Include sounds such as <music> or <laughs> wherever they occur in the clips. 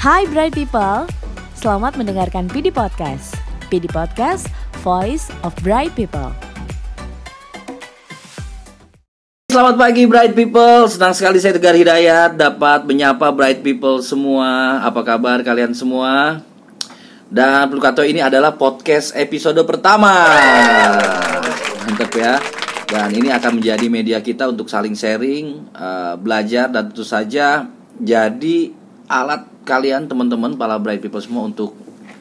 Hai Bright People, selamat mendengarkan PD Podcast. PD Podcast, Voice of Bright People. Selamat pagi Bright People, senang sekali saya Tegar Hidayat dapat menyapa Bright People semua. Apa kabar kalian semua? Dan perlu kata ini adalah podcast episode pertama. Mantap ya. Dan ini akan menjadi media kita untuk saling sharing, eh, belajar dan tentu saja jadi alat kalian teman-teman para Bright People semua untuk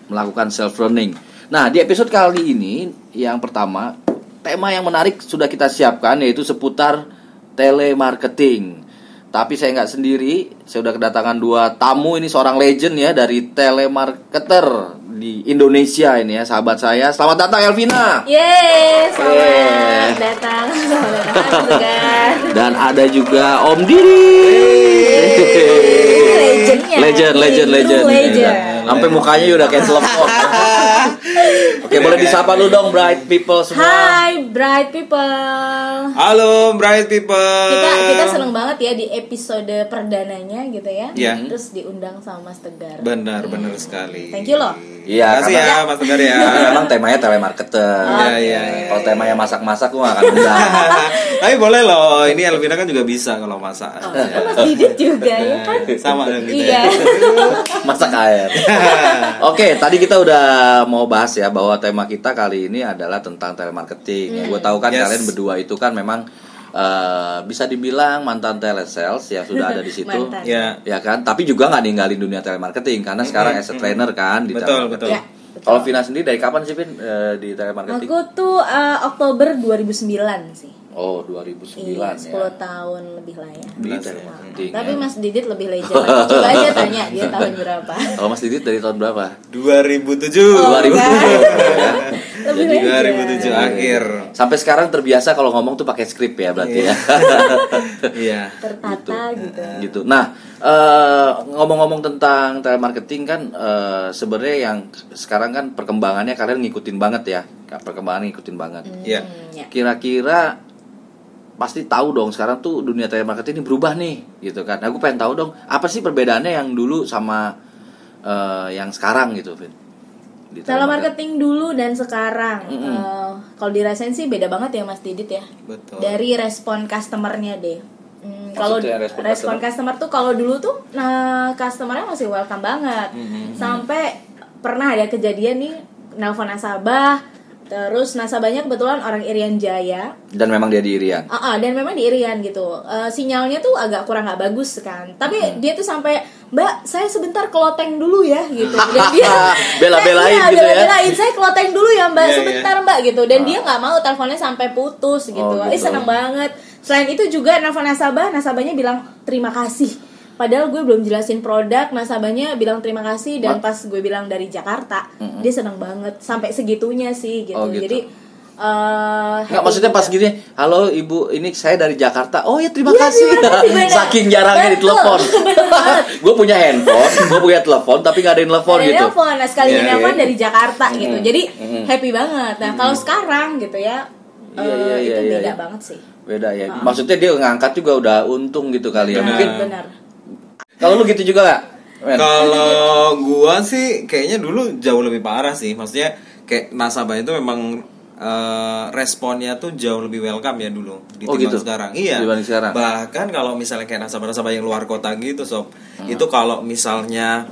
melakukan self learning. Nah, di episode kali ini yang pertama tema yang menarik sudah kita siapkan yaitu seputar telemarketing. Tapi saya nggak sendiri, saya sudah kedatangan dua tamu ini seorang legend ya dari telemarketer di Indonesia ini ya, sahabat saya. Selamat datang Elvina. Yeay, selamat Yeay. datang, selamat datang. <laughs> Dan ada juga Om Diri. Legendnya. Legend, legend, True legend. legend. Sampai mukanya udah kayak telepon. <laughs> Oke, boleh disapa lu dong bright people semua. Hai Bright People. Halo Bright People. Kita kita seneng banget ya di episode perdananya gitu ya. Iya. Terus diundang sama Mas Tegar. Benar, benar sekali. Thank you loh. Iya, Makasih karena- ya Mas Tegar ya. Karena memang temanya telemarketer. Iya, iya, iya. Kalau temanya masak-masak gua akan undang. <laughs> Tapi boleh loh, ini Elvina kan juga bisa kalau masak. Oh, kan Mas Didit juga ya <laughs> kan. Sama dengan kita. Iya. ya. <laughs> Masak air. Oke, tadi kita udah mau bahas ya bahwa tema kita kali ini adalah tentang telemarketing. Ya, gue tahu kan Yes. kalian berdua itu kan memang eh, bisa dibilang mantan telesales yang sudah ada di <laughs> situ. Ya. Ya kan, tapi juga nggak ninggalin dunia telemarketing karena sekarang as a trainer kan di Betul, telemarketing. Ya, betul. Kalau Vina sendiri dari kapan sih Vin eh, di telemarketing? Aku tuh eh, Oktober 2009 sih. Oh, 2009 Iya, 10 ya. tahun lebih lah ya. Di Belas telemarketing. Tapi ya. Mas Didit lebih legend. <laughs> Coba aja tanya dia tahun berapa. Kalau Mas Didit dari tahun berapa? 2007. Oh, 2007 <laughs> ya. Lebih Jadi legend. 2007 akhir. Sampai sekarang terbiasa kalau ngomong tuh pakai skrip ya berarti ya. Iya. <laughs> Tertata gitu. gitu. Nah, eh, ngomong-ngomong tentang telemarketing kan eh, sebenarnya yang sekarang kan perkembangannya kalian ngikutin banget ya. Perkembangan ngikutin banget. Iya. Hmm, ya. Kira-kira pasti tahu dong sekarang tuh dunia telemarketing ini berubah nih, gitu kan. Aku pengen tahu dong apa sih perbedaannya yang dulu sama eh, yang sekarang gitu, Vin. Di Telemarketing dulu dan sekarang. Mm-mm. Eh, kalau dirasain sih beda banget ya Mas Didit ya. Betul. Dari respon customernya deh. Hmm, kalau respon respon, customer? tuh kalau dulu tuh nah customernya masih welcome banget. Mm-hmm. Sampai pernah ada kejadian nih nelpon nasabah terus nasabahnya kebetulan orang Irian Jaya Dan memang dia di Irian. Ah, ah, dan memang di Irian gitu. Eh, sinyalnya tuh agak kurang nggak bagus kan. Tapi Hmm. dia tuh sampai, "Mbak, saya sebentar keloteng dulu ya." gitu. Dan dia <laughs> Bela-belain Iya, gitu ya. bela-belain. Saya keloteng dulu ya, Mbak. Iya, sebentar, Mbak gitu. Dan dia nggak mau teleponnya sampai putus gitu. Oh, Eh gitu. seneng banget. Selain itu juga nelfon nasabah, nasabahnya bilang terima kasih. Padahal gue belum jelasin produk, nasabahnya bilang terima kasih dan pas gue bilang dari Jakarta, dia seneng banget sampai segitunya sih gitu. Oh, gitu. Jadi eh Enggak maksudnya pas gini, halo ibu, ini saya dari Jakarta. Oh ya terima Iya, kasih. terima kasih, bener. Saking jarangnya Betul, ditelepon. <laughs> <laughs> gue punya handphone, gue punya telepon, tapi nggak ada yang telepon gitu. nelfon, nah sekali Iya, nelfon iya. dari Jakarta gitu. Jadi Mm-mm. happy banget. Nah, kalau sekarang gitu ya, Iya, eh, iya, iya, itu iya, beda iya. banget sih. Beda ya. Maksudnya dia ngangkat juga udah untung gitu kali ya. Mungkin benar. kalau lu gitu juga gak? Men? Kalau gua sih kayaknya dulu jauh lebih parah sih. Maksudnya kayak nasabah itu memang eh, responnya tuh jauh lebih welcome ya dulu Oh, ditimbang gitu? sekarang. Iya. Dibanding sekarang? Bahkan kalau misalnya kayak nasabah-nasabah yang luar kota gitu, sob, Hmm. itu kalau misalnya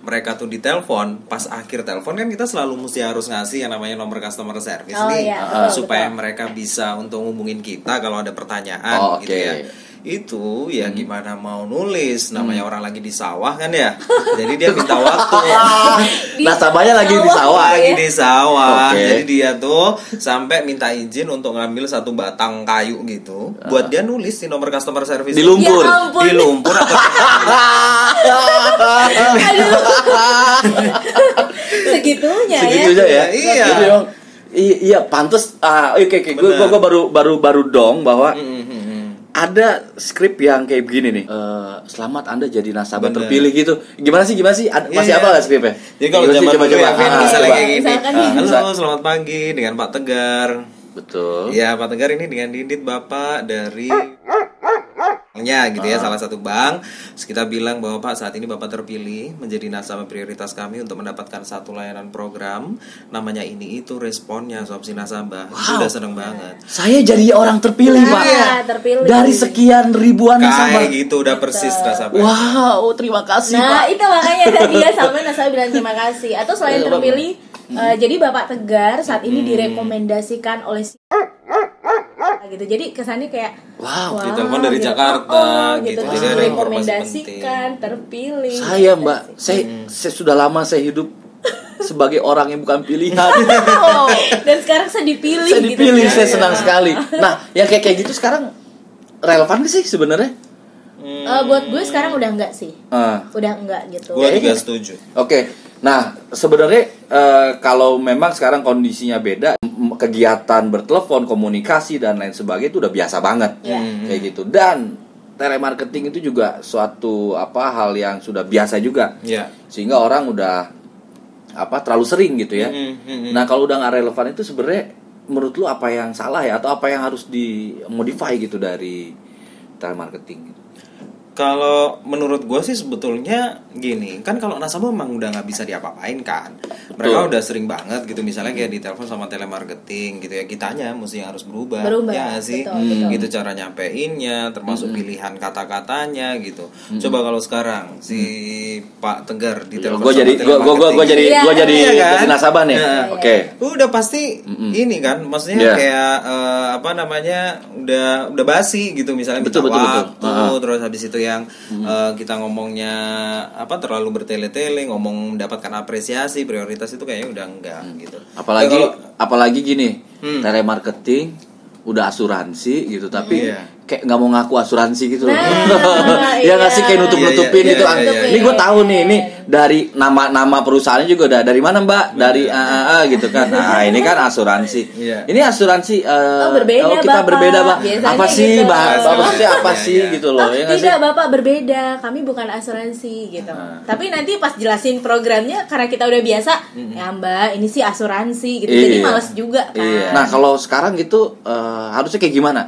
mereka tuh ditelepon, pas akhir telepon kan kita selalu mesti harus ngasih yang namanya nomor customer service Oh, nih, iya, betul, supaya betul. mereka bisa untuk ngubungin kita kalau ada pertanyaan Oh, gitu oke. ya itu ya Hmm. gimana mau nulis namanya orang lagi di sawah kan ya jadi dia <laughs> minta waktu <laughs> Nasabahnya lagi di sawah. lagi di sawah Oke. jadi dia tuh sampai minta izin untuk ngambil satu batang kayu gitu buat dia nulis di nomor customer service Di lumpur. Ya ampun. di lumpur atau <laughs> Segitunya ya. Segitunya ya. Iya. Gitu dong. I- iya, pantes. Ah, oke oke. Gue Benar. gue baru baru baru dong bahwa Mm, mm, mm. Ada skrip yang kayak begini nih. Eh, selamat Anda jadi nasabah Bener. terpilih gitu. Gimana sih? Gimana sih? Ad- Iya, masih iya. apa nggak skripnya? Jadi kalau zaman dulu ya, Vin, Ah, misalnya coba. kayak gini. Misalkan Ah. Halo, selamat pagi dengan Pak Tegar. Betul. Ya, Pak Tegar ini dengan Didit Bapak dari nya gitu ya salah satu bank Terus kita bilang bahwa Pak saat ini Bapak terpilih menjadi nasabah prioritas kami untuk mendapatkan satu layanan program namanya ini itu responnya opsi nasabah itu udah seneng banget Saya jadi orang terpilih, Nah, Pak. terpilih. Dari sekian ribuan nasabah. kayak gitu udah persis nasabah Wow, terima kasih, Nah, Pak. itu makanya <laughs> tadi ya sama nasabah bilang terima kasih. Atau selain Iya, terpilih, eh, jadi Bapak Tegar saat ini direkomendasikan oleh si gitu. Jadi kesannya kayak Wow, wah, ditelepon dari gitu. Jakarta, Oh, gitu. gitu. Jadi ada informasi direkomendasikan, terpilih. Saya, Mbak, saya, saya sudah lama saya hidup sebagai orang yang bukan pilihan. <laughs> Oh, dan sekarang saya dipilih saya gitu dipilih, ya. saya senang sekali. <laughs> Nah, yang kayak kayak gitu sekarang relevan gak sih sebenarnya? Eh, buat gue sekarang udah enggak sih. Ah. Udah enggak gitu. gue juga setuju Oke, nah sebenarnya eh, kalau memang sekarang kondisinya beda, kegiatan bertelepon, komunikasi dan lain sebagainya itu udah biasa banget, Iya. kayak gitu. Dan telemarketing itu juga suatu apa hal yang sudah biasa juga, ya sehingga orang udah apa terlalu sering gitu ya. Mm, mm, mm. Nah kalau udah nggak relevan itu sebenarnya menurut lu apa yang salah ya atau apa yang harus dimodify gitu dari telemarketing? Kalau menurut gue sih sebetulnya gini, kan kalau nasabah memang udah nggak bisa diapa-apain kan. Mereka Betul. udah sering banget gitu, misalnya kayak ditelepon sama telemarketing gitu ya, kitanya mesti harus berubah, Berubah, ya sih, betul, betul. gitu cara nyampeinnya, termasuk pilihan kata-katanya gitu. Coba kalau sekarang si Pak Tegar ditelepon Gue sama jadi gue gue gue jadi gue jadi Iya kan? jadi nasabah nih. Nah, Oke. udah pasti ini kan maksudnya Iya. kayak eh, apa namanya udah udah basi gitu misalnya Betul, betul, betul. waktu Ah. terus habis itu yang eh, kita ngomongnya apa terlalu bertele-tele ngomong mendapatkan apresiasi prioritas itu kayaknya udah enggak gitu apalagi Ya, kalau- apalagi gini Hmm. telemarketing udah asuransi gitu tapi Iya. Kayak nggak mau ngaku asuransi gitu loh Nah, <laughs> ya nggak sih kayak iya. nutup nutupin Iya, iya, gitu iya, iya, ini gue iya. tahu nih ini dari nama nama perusahaannya juga udah dari mana mbak dari AAA gitu kan <laughs> nah ini kan asuransi Iya. ini asuransi eh, Oh, berbeda, kita Bapak. berbeda pak Biasanya apa sih gitu. bah Iya, maksudnya apa iya, sih iya. gitu loh Oh, ya sih tidak bapak berbeda kami bukan asuransi gitu Nah. tapi nanti pas jelasin programnya karena kita udah biasa ya mbak ini sih asuransi gitu jadi Iya. males juga kan Iya. nah kalau sekarang gitu eh, harusnya kayak gimana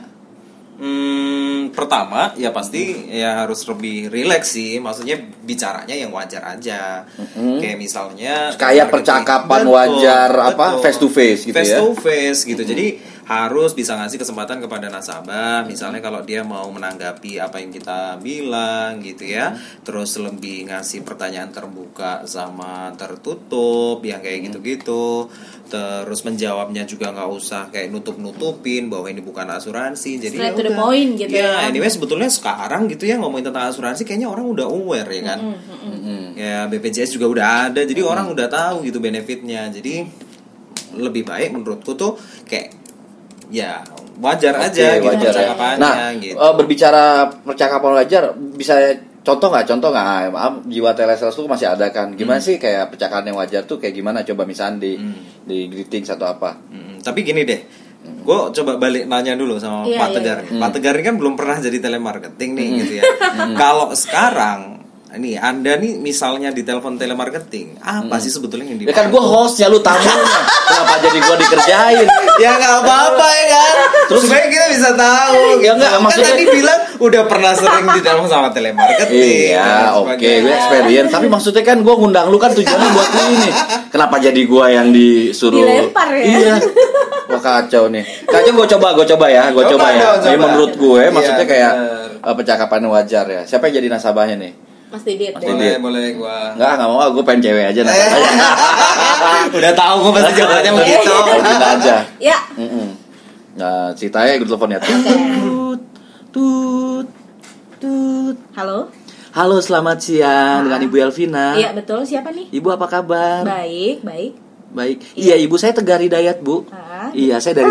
Hmm, pertama ya pasti ya harus lebih rileks sih. Maksudnya bicaranya yang wajar aja. Kayak misalnya Kayak percakapan wajar, apa, face to face gitu face ya. to face gitu. Jadi harus bisa ngasih kesempatan kepada nasabah. Misalnya kalau dia mau menanggapi apa yang kita bilang gitu ya. Terus lebih ngasih pertanyaan terbuka sama tertutup yang kayak gitu-gitu. Terus menjawabnya juga nggak usah kayak nutup-nutupin bahwa ini bukan asuransi. Jadi Straight ya to the point gitu ya ya. anyway sebetulnya sekarang gitu ya ngomongin tentang asuransi kayaknya orang udah aware ya kan? Ya BPJS juga udah ada jadi orang udah tahu gitu benefitnya. Jadi lebih baik menurutku tuh kayak ya wajar aja Oke, gitu wajar ya. percakapannya Nah, gitu eh, berbicara percakapan wajar, bisa contoh nggak? Contoh nggak? Ah, Maaf, jiwa telesales tuh masih ada kan? Gimana Hmm. sih kayak percakapan yang wajar tuh kayak gimana? Coba misalnya di di greetings atau apa? Mm, tapi gini deh gue coba balik nanya dulu sama Iya, Pak iya, Tegar nih. Pak Tegar ini kan belum pernah jadi telemarketing nih gitu ya kalau sekarang ini anda nih misalnya di telepon telemarketing apa sih sebetulnya yang Ya kan gue hostnya lu tamunya, kenapa jadi gue dikerjain? ya nggak apa-apa ya terus supaya kita bisa tahu Ya gitu. nggak, kan maksudnya- tadi bilang udah pernah sering di telepon sama telemarketing Iya, oke, sebagainya. gue experience. Tapi maksudnya kan gue ngundang lu kan tujuannya buat lu ini. Kenapa jadi gue yang disuruh? Dilempar ya? Iya. Wah kacau nih. Kacau gue coba, gue coba ya, gue Coba coba, ya. coba. menurut gue, Iya, maksudnya kayak bener. eh, percakapan wajar ya. Siapa yang jadi nasabahnya nih? Mas Didit Mas deh. boleh boleh gua Enggak, enggak mau, gue pengen cewek aja nasabahnya. <laughs> udah tahu gue pasti jawabannya begitu Oh, gitu aja. ya Mm-mm. Nah, ceritanya gue teleponnya tut, tut, tut. halo Halo, selamat siang dengan Ibu Elvina. iya betul siapa nih Ibu apa kabar? baik baik Baik. Iya, Ibu saya Tegar Hidayat, Bu. Iya, saya dari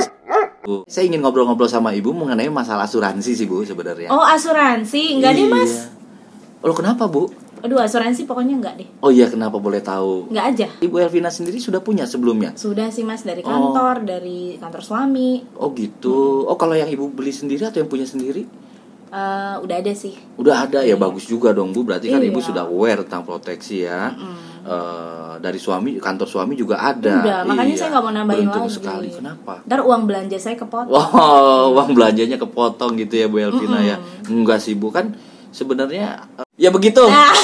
Bu. Saya ingin ngobrol-ngobrol sama Ibu mengenai masalah asuransi sih, Bu, sebenarnya. oh asuransi enggak deh mas Iya. Oh, lo kenapa, Bu? Aduh asuransi pokoknya enggak deh Oh iya, kenapa boleh tahu? enggak aja Ibu Elvina sendiri sudah punya sebelumnya? sudah sih mas dari Oh. kantor dari kantor suami Oh gitu. Oh kalau yang ibu beli sendiri atau yang punya sendiri? Eh, udah ada sih. Udah ada ya bagus juga dong Bu. Berarti kan Iya. Ibu sudah aware tentang proteksi ya. Eh, dari suami kantor suami juga ada. Udah, makanya Iya. saya nggak mau nambahin Beruntung lagi. sekali. Kenapa? Ntar uang belanja saya kepotong. Wow, <laughs> uang belanjanya kepotong gitu ya Bu Elvina ya. Enggak sih Bu kan sebenarnya ya begitu. Nah. <laughs>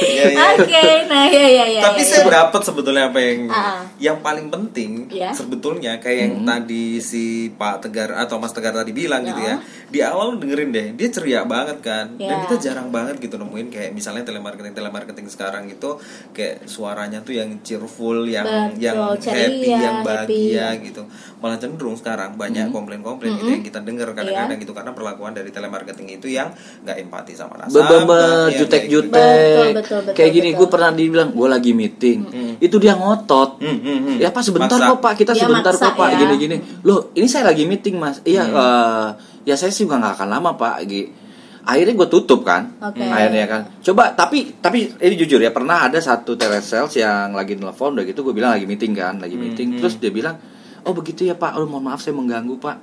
Iya, iya. Oke, nah ya ya ya. Tapi ya, saya ya. dapat sebetulnya apa yang Ah. yang paling penting Iya. sebetulnya kayak yang tadi si Pak Tegar atau Mas Tegar tadi bilang gitu ya. Di awal dengerin deh, dia ceria banget kan. Dan Iya. kita jarang banget gitu nemuin kayak misalnya telemarketing telemarketing sekarang itu kayak suaranya tuh yang cheerful, yang Betul, yang ceria, happy, yang happy. bahagia gitu. Malah cenderung sekarang banyak komplain-komplain gitu yang kita dengar kadang-kadang Iya. gitu karena perlakuan dari telemarketing itu yang nggak empati sama nasabah. be- be- ya, kayak gitu. jutek-jutek. Betul, Kayak gini, gue pernah dibilang gue lagi meeting. Itu dia ngotot. Hmm, hmm, hmm. Ya pak sebentar Maksa. kok pak kita Dia sebentar maksa, kok pak ya. gini-gini. Loh ini saya lagi meeting mas. Iya Hmm. eh, ya saya sih juga nggak akan lama pak. Akhirnya gue tutup kan. Akhirnya kan. Coba tapi tapi ini jujur ya pernah ada satu telesales yang lagi telepon udah gitu gue bilang lagi meeting kan lagi Hmm, meeting terus dia bilang oh begitu ya pak. Oh mohon maaf saya mengganggu pak.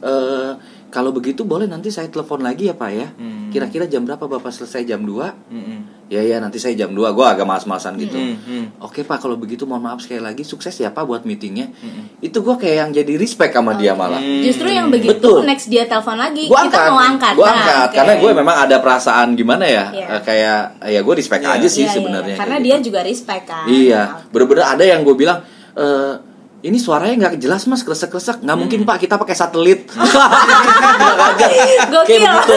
Eh kalau begitu boleh nanti saya telepon lagi ya pak ya. Hmm. Kira-kira jam berapa bapak selesai jam 2 Mm-mm. Ya ya nanti saya jam 2 Gue agak malas-malasan gitu Hmm, hmm. Oke pak kalau begitu mohon maaf sekali lagi Sukses ya pak buat meetingnya Itu gue kayak yang jadi respect sama dia malah Justru yang begitu Betul. next dia telepon lagi, Gue kita angkat mau angkat. Gue Nah, angkat oke. Karena gue memang ada perasaan gimana ya Iya. eh, Kayak ya gue respect Iya. aja sih Iya, iya, sebenarnya Karena kayak dia gitu. juga respect kan. Iya Bener-bener ada yang gue bilang eh ini suaranya nggak jelas mas kresek-kresek nggak mungkin pak kita pakai satelit <laughs> Kayak Gokil. begitu.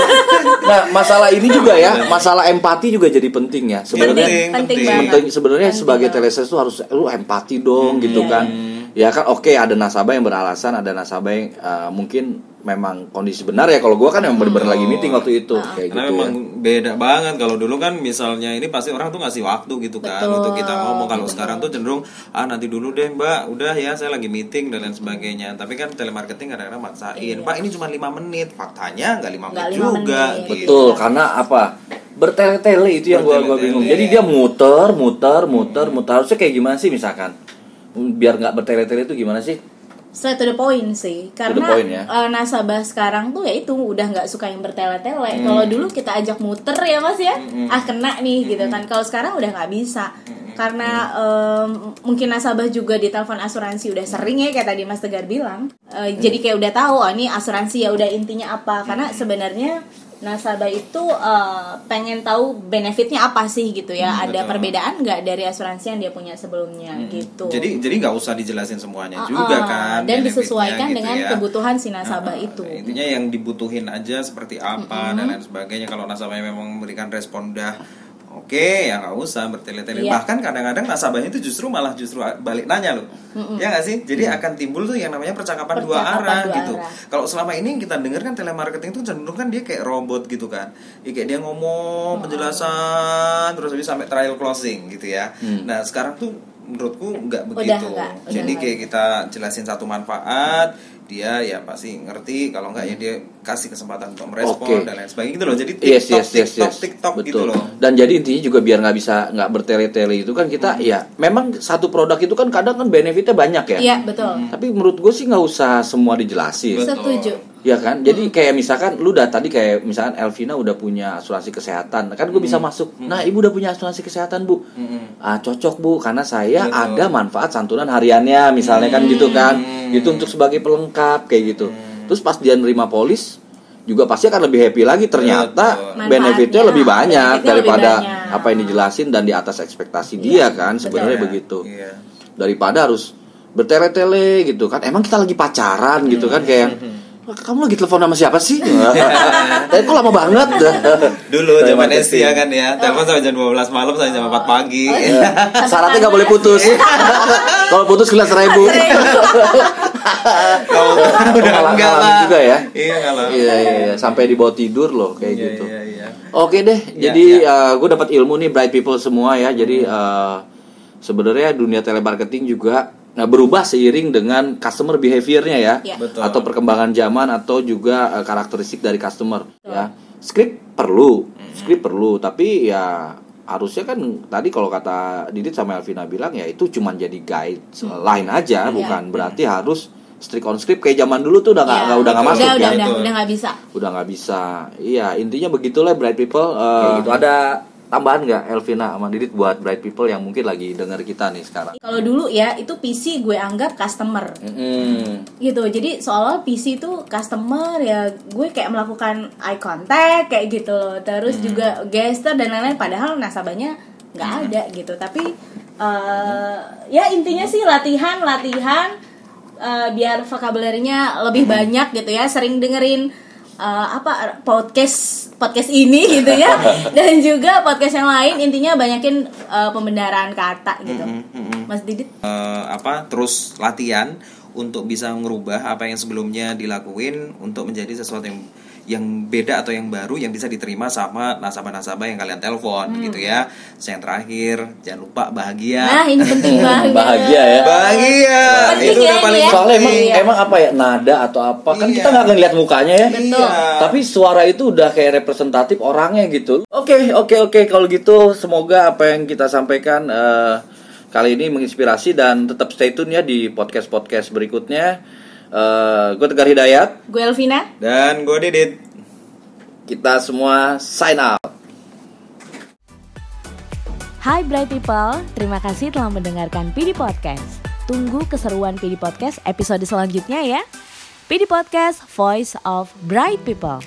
Nah, masalah ini juga ya, masalah empati juga jadi penting ya. Sebenarnya Penting, penting penting. sebenarnya Penting sebagai telesales tuh harus lu empati dong gitu Iya. kan. Ya kan oke ada nasabah yang beralasan, ada nasabah yang uh, mungkin memang kondisi benar ya. Kalau gua kan yang benar-benar lagi meeting waktu itu kayak Karena gitu memang ya. beda banget kalau dulu kan misalnya ini pasti orang tuh ngasih waktu gitu kan Betul, untuk kita ngomong kalau betul. sekarang tuh cenderung ah nanti dulu deh mbak udah ya saya lagi meeting dan lain sebagainya tapi kan telemarketing kadang-kadang maksain Iya. pak ini cuma lima menit faktanya nggak lima menit juga menit. gitu. Betul, karena apa? Bertele-tele itu yang gua gua Bertele-tele. bingung. Jadi dia muter, muter, muter, muter. Harusnya kayak gimana sih misalkan? Biar nggak bertele-tele itu gimana sih? Straight to the point sih, karena point, ya. eh, nasabah sekarang tuh ya itu udah nggak suka yang bertele-tele. Hmm. Kalau dulu kita ajak muter ya mas ya, ah kena nih gitu Hmm. kan. Kalau sekarang udah nggak bisa, karena em, mungkin nasabah juga di telepon asuransi udah sering ya kayak tadi mas Tegar bilang. Eh, Jadi kayak udah tahu, oh ini asuransi ya udah intinya apa. Karena Hmm. sebenarnya nasabah itu eh, pengen tahu benefitnya apa sih gitu ya. Ada betul. perbedaan nggak dari asuransi yang dia punya sebelumnya gitu. jadi jadi nggak usah dijelasin semuanya Ah, juga ah, kan dan disesuaikan gitu dengan ya. kebutuhan si nasabah Nah, itu intinya yang dibutuhin aja seperti apa dan lain sebagainya kalau nasabahnya memang memberikan respon udah oke ya nggak usah bertele-tele. Iya. bahkan kadang-kadang nasabahnya itu justru malah justru balik nanya loh. Ya nggak sih? Jadi akan timbul tuh yang namanya percakapan, dua Percakapan arah dua gitu. arah. kalau selama ini yang kita dengar kan telemarketing itu cenderung kan dia kayak robot gitu kan. Ya, kayak dia ngomong penjelasan terus habis sampai trial closing gitu ya. Nah sekarang tuh menurutku nggak begitu. nggak, udah jadi kayak kita jelasin satu manfaat dia ya pasti ngerti kalau enggak ya dia kasih kesempatan untuk merespon Oke. dan lain sebagainya gitu loh jadi Yes, TikTok yes, yes, TikTok yes. TikTok Betul. gitu loh Dan jadi intinya juga biar nggak bisa nggak bertele-tele itu kan Hmm. kita ya memang satu produk itu kan kadang kan benefitnya banyak ya. iya betul Tapi menurut gue sih nggak usah semua dijelasin. Betul. setuju Ya kan, jadi kayak misalkan lu udah tadi kayak misalkan Elvina udah punya asuransi kesehatan, kan gue bisa masuk. Nah ibu udah punya asuransi kesehatan bu, Mm-mm. ah cocok bu, karena saya Betul. ada manfaat santunan hariannya, misalnya kan gitu kan, itu untuk sebagai pelengkap kayak gitu. Terus pas dia nerima polis juga pasti akan lebih happy lagi ternyata Betul. benefitnya lebih banyak benefitnya lebih daripada banyak. apa yang dijelasin dan di atas ekspektasi dia kan sebenarnya begitu iya. daripada harus bertele-tele gitu kan emang kita lagi pacaran gitu kan kayak "Wah, kamu lagi telepon sama siapa sih? Tapi <laughs> kok lama banget? dulu zaman. SD ya kan ya telepon sampai jam 12 malam sampai jam 4 pagi Iya. <laughs> Syaratnya nggak boleh putus. <laughs> Kalau putus kena seribu. kalau udah enggak lah juga ya. iya ngalah Iya iya iya. sampai dibawa tidur loh kayak Iya, gitu. iya, iya. Oke deh, jadi iya. gue dapat ilmu nih bright people semua ya. Jadi eh, sebenarnya dunia telemarketing juga nah, berubah seiring dengan customer behaviornya ya, Iya. Betul. atau perkembangan zaman atau juga eh, karakteristik dari customer ya. Script perlu, script perlu, tapi ya harusnya kan tadi kalau kata Didit sama Elvina bilang ya itu cuma jadi guide lain aja, bukan berarti harus strict on script kayak zaman dulu tuh udah nggak Iya, nggak- udah nggak masuk udah, ya. udah, udah, Betul. udah nggak bisa. Udah nggak bisa. Iya intinya begitulah bright people Eh, gitu. Ada tambahan nggak Elvina sama Didit buat bright people yang mungkin lagi denger kita nih sekarang? Kalau dulu ya itu PC gue anggap customer. Mm-mm. gitu jadi soalnya PC itu customer ya gue kayak melakukan eye contact kayak gitu. Loh terus juga gesture dan lain-lain padahal nasabahnya nggak ada gitu. Tapi eh, ya intinya sih latihan latihan eh, biar vocabulary-nya lebih banyak gitu ya sering dengerin eh, apa podcast podcast ini <laughs> gitu ya. <laughs> Dan juga podcast yang lain intinya banyakin eh, pembendaraan kata gitu. Mas Didit? Eh, apa terus latihan untuk bisa merubah apa yang sebelumnya dilakuin untuk menjadi sesuatu yang yang beda atau yang baru yang bisa diterima sama nasabah-nasabah yang kalian telepon gitu ya. Terus yang terakhir jangan lupa bahagia. nah ini penting <laughs> banget bahagia ya Bahagia. Penting itu ya udah ini paling ya. soalnya emang Iya. emang apa ya nada atau apa kan Iya. kita nggak ngeliat mukanya ya Betul. tapi suara itu udah kayak representatif orangnya gitu oke oke oke kalau gitu semoga apa yang kita sampaikan eh, kali ini menginspirasi dan tetap stay tune ya di podcast podcast berikutnya Eh, gue Tegar Hidayat gue Elvina Dan gue Didit. kita semua sign out Hai Bright People, terima kasih telah mendengarkan PD Podcast. Tunggu keseruan PD Podcast episode selanjutnya ya. PD Podcast, Voice of Bright People.